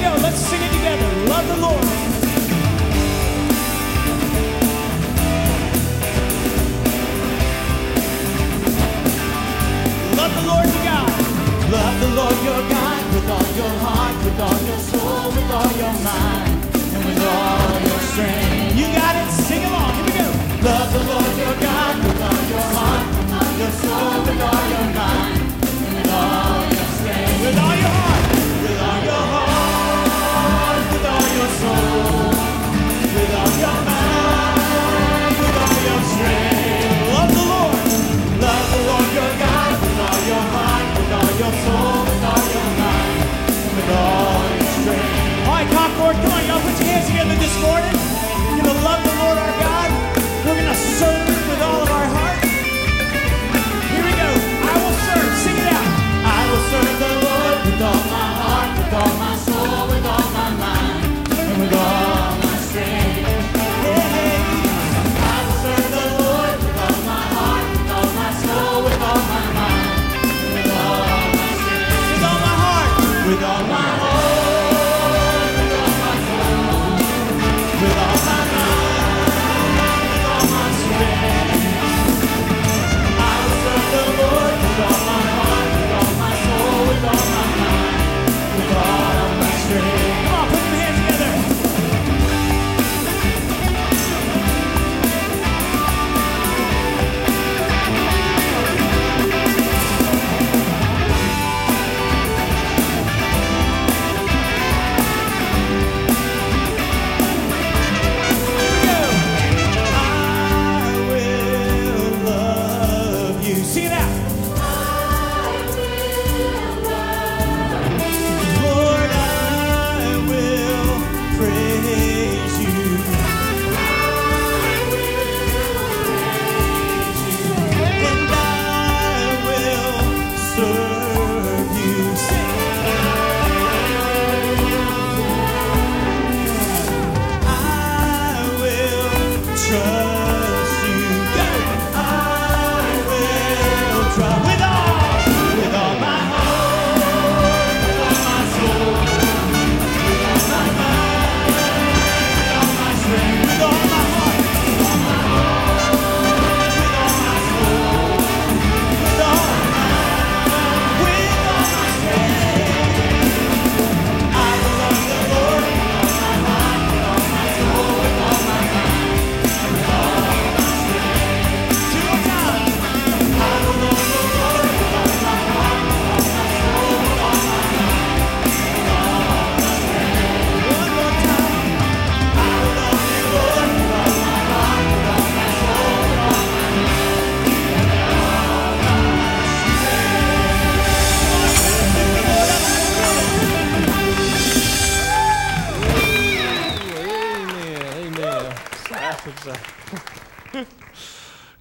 go. Let's sing it together. Love the Lord. Love the Lord your God. Love the Lord your God with all your heart, with all your soul, with all your mind, and with all your strength. You got it. Sing along. Here we go. Love the Lord your God with all your heart, with all your soul, with all your mind,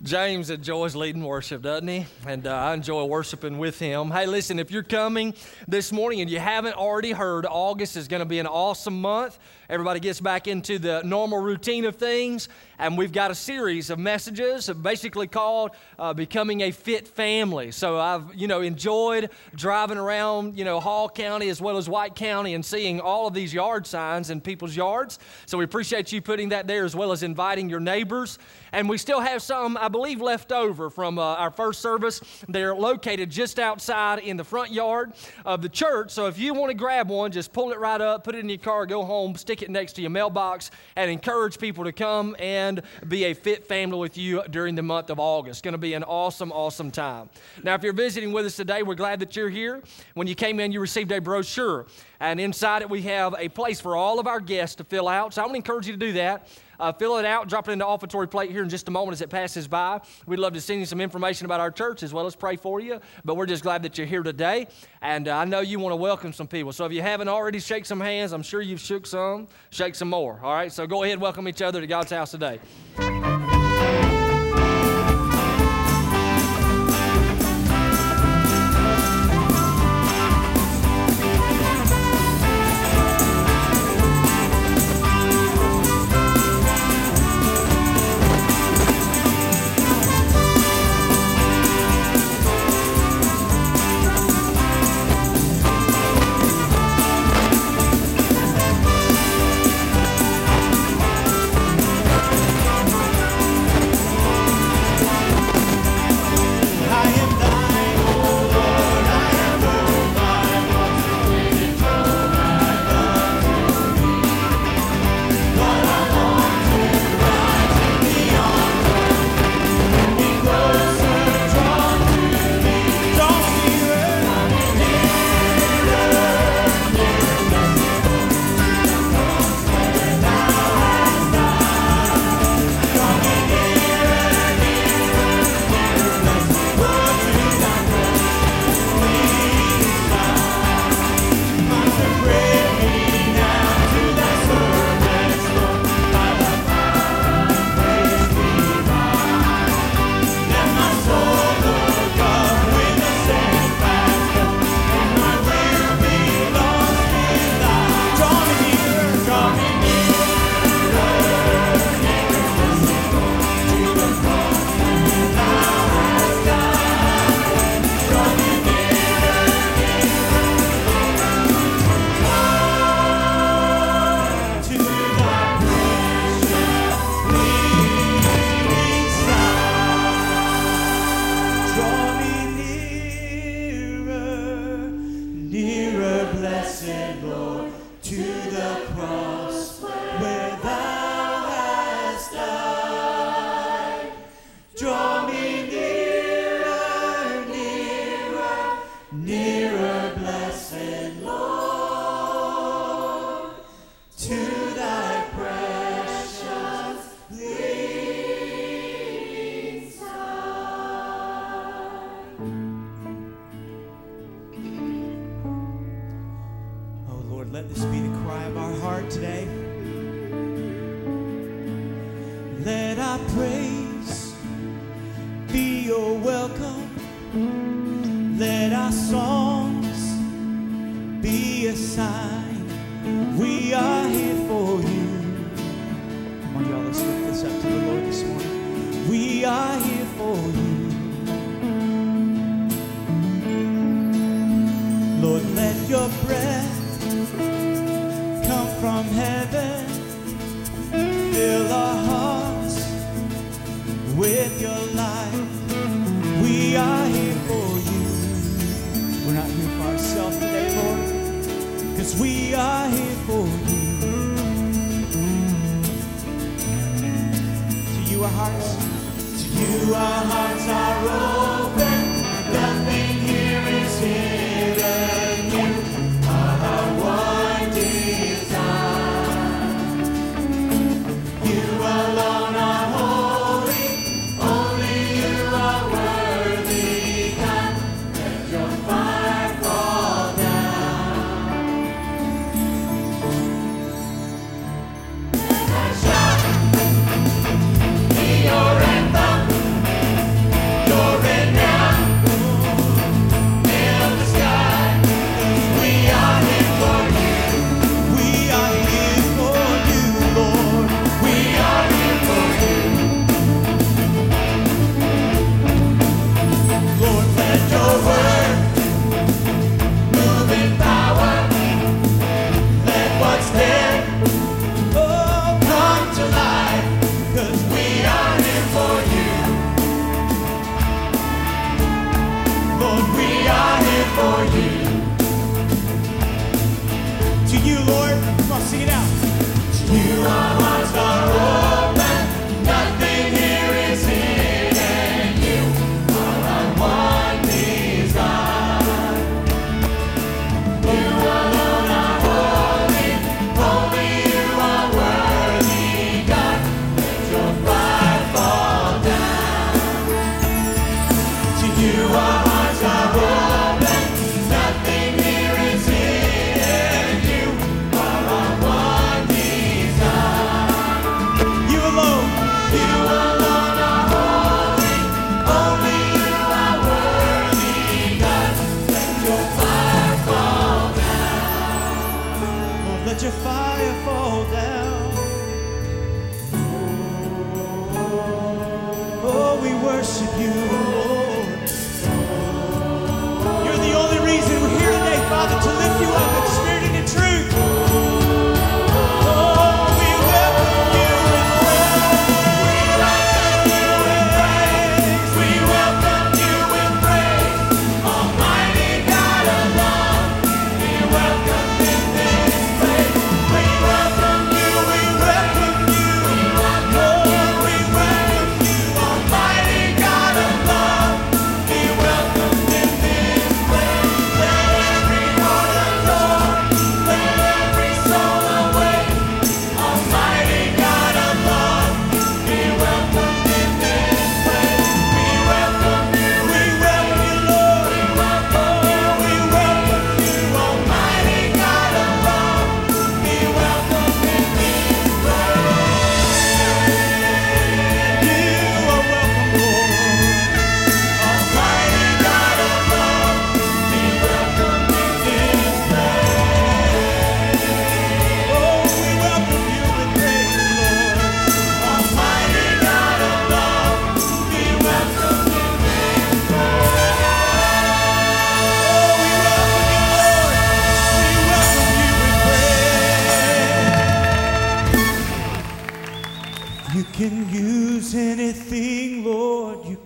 James enjoys leading worship, doesn't he? And uh, I enjoy worshiping with him. Hey, listen, if you're coming this morning and you haven't already heard, August is going to be an awesome month. Everybody gets back into the normal routine of things, and we've got a series of messages basically called uh, Becoming a Fit Family. So I've, you know, enjoyed driving around, you know, Hall County as well as White County and seeing all of these yard signs in people's yards. So we appreciate you putting that there as well as inviting your neighbors. And we still have some, I believe, left over from uh, our first service. They're located just outside in the front yard of the church. So if you want to grab one, just pull it right up, put it in your car, go home, stick it next to your mailbox, and encourage people to come and be a fit family with you during the month of August. It's going to be an awesome, awesome time. Now, if you're visiting with us today, we're glad that you're here. When you came in, you received a brochure, and inside it, we have a place for all of our guests to fill out. So I want to encourage you to do that. Uh, fill it out, drop it in the offertory plate here in just a moment as it passes by. We'd love to send you some information about our church as well as pray for you. But we're just glad that you're here today. And uh, I know you want to welcome some people. So if you haven't already, shake some hands. I'm sure you've shook some. Shake some more. All right? So go ahead, welcome each other to God's house today. Joy.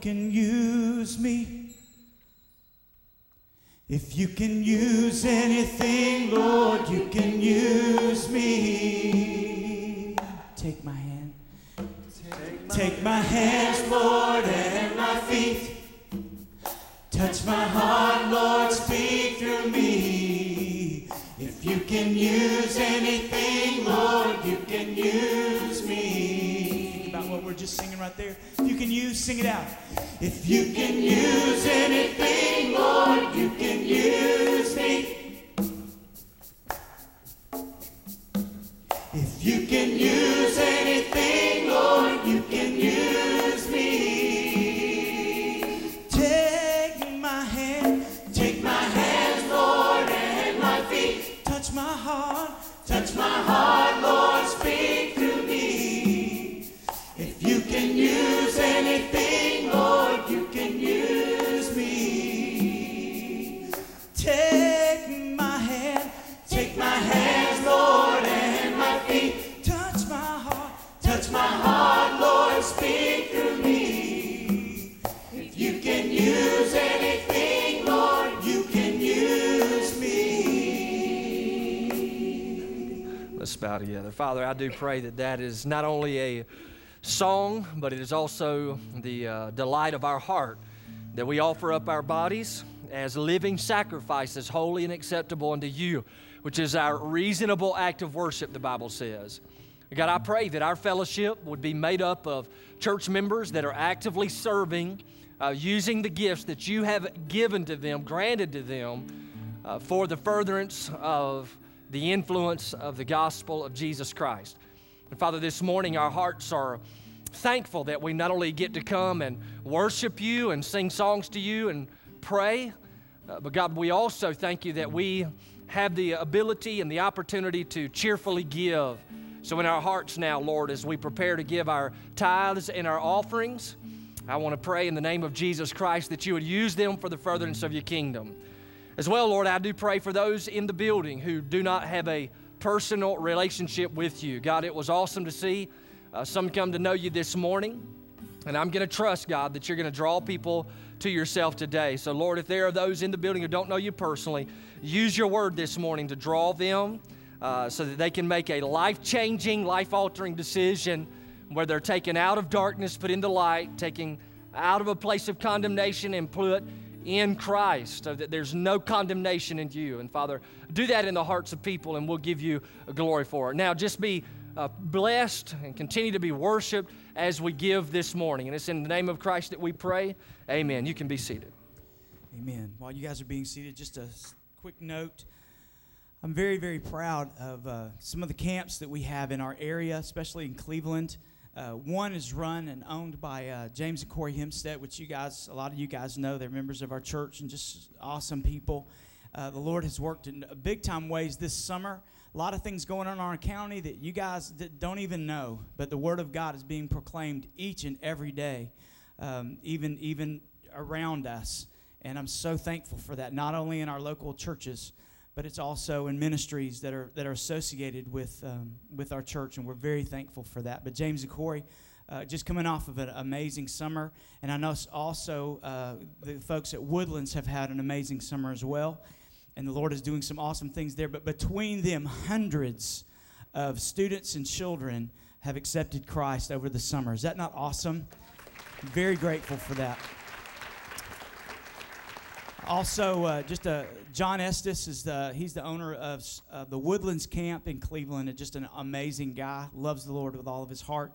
can use me, if you can use anything, Lord, you can use me. Take my hand. Take my, Take my hands, Lord, and my feet. Touch my heart, Lord, speak through me. If you can use anything, Lord, you can use me were just singing right there. If you can use, sing it out. If you can use anything, Lord, you can use me. If you can use anything, Let's bow together. Father, I do pray that that is not only a song, but it is also the uh, delight of our heart that we offer up our bodies as living sacrifices, holy and acceptable unto you, which is our reasonable act of worship, the Bible says. God, I pray that our fellowship would be made up of church members that are actively serving, uh, using the gifts that you have given to them, granted to them, uh, for the furtherance of the influence of the gospel of Jesus Christ. And Father, this morning our hearts are thankful that we not only get to come and worship you and sing songs to you and pray, uh, but God, we also thank you that we have the ability and the opportunity to cheerfully give. So, in our hearts now, Lord, as we prepare to give our tithes and our offerings, I want to pray in the name of Jesus Christ that you would use them for the furtherance of your kingdom. As well, Lord, I do pray for those in the building who do not have a personal relationship with you. God, it was awesome to see uh, some come to know you this morning. And I'm going to trust, God, that you're going to draw people to yourself today. So, Lord, if there are those in the building who don't know you personally, use your word this morning to draw them uh, so that they can make a life changing, life altering decision where they're taken out of darkness, put into light, taken out of a place of condemnation, and put in Christ, so that there's no condemnation in you. And Father, do that in the hearts of people, and we'll give you glory for it. Now, just be uh, blessed and continue to be worshiped as we give this morning. And it's in the name of Christ that we pray. Amen. You can be seated. Amen. While you guys are being seated, just a quick note. I'm very, very proud of uh, some of the camps that we have in our area, especially in Cleveland. Uh, one is run and owned by uh, James and Corey Hempstead, which you guys, a lot of you guys know. They're members of our church and just awesome people. Uh, the Lord has worked in big time ways this summer. A lot of things going on in our county that you guys don't even know, but the Word of God is being proclaimed each and every day, um, even even around us. And I'm so thankful for that, not only in our local churches, but it's also in ministries that are that are associated with um, with our church, and we're very thankful for that. But James and Corey, uh, just coming off of an amazing summer, and I know also uh, the folks at Woodlands have had an amazing summer as well, and the Lord is doing some awesome things there. But between them, hundreds of students and children have accepted Christ over the summer. Is that not awesome? Very grateful for that. Also, uh, just uh, John Estes is the he's the owner of uh, the Woodlands Camp in Cleveland, and just an amazing guy. Loves the Lord with all of his heart,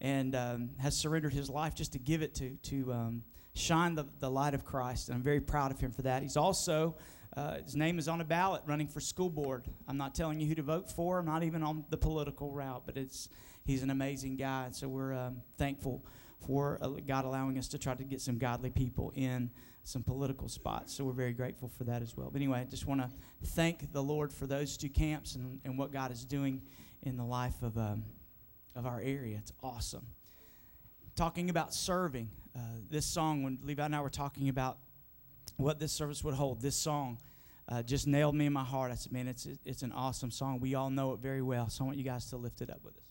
and um, has surrendered his life just to give it to to um, shine the, the light of Christ. And I'm very proud of him for that. He's also uh, his name is on a ballot running for school board. I'm not telling you who to vote for. I'm not even on the political route, but it's he's an amazing guy. And so we're um, thankful for uh, God allowing us to try to get some godly people in some political spots. So we're very grateful for that as well. But anyway, I just want to thank the Lord for those two camps and, and what God is doing in the life of, um, of our area. It's awesome. Talking about serving, uh, this song, when Levi and I were talking about what this service would hold, this song uh, just nailed me in my heart. I said, man, it's, it's an awesome song. We all know it very well. So I want you guys to lift it up with us.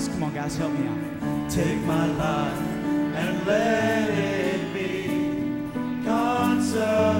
Guys. Come on, guys, help me out. Take my life and let it be consecrated,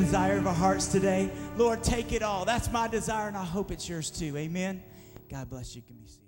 desire of our hearts today. Lord, take it all. That's my desire, and I hope it's yours too. Amen. God bless you. Can be seated.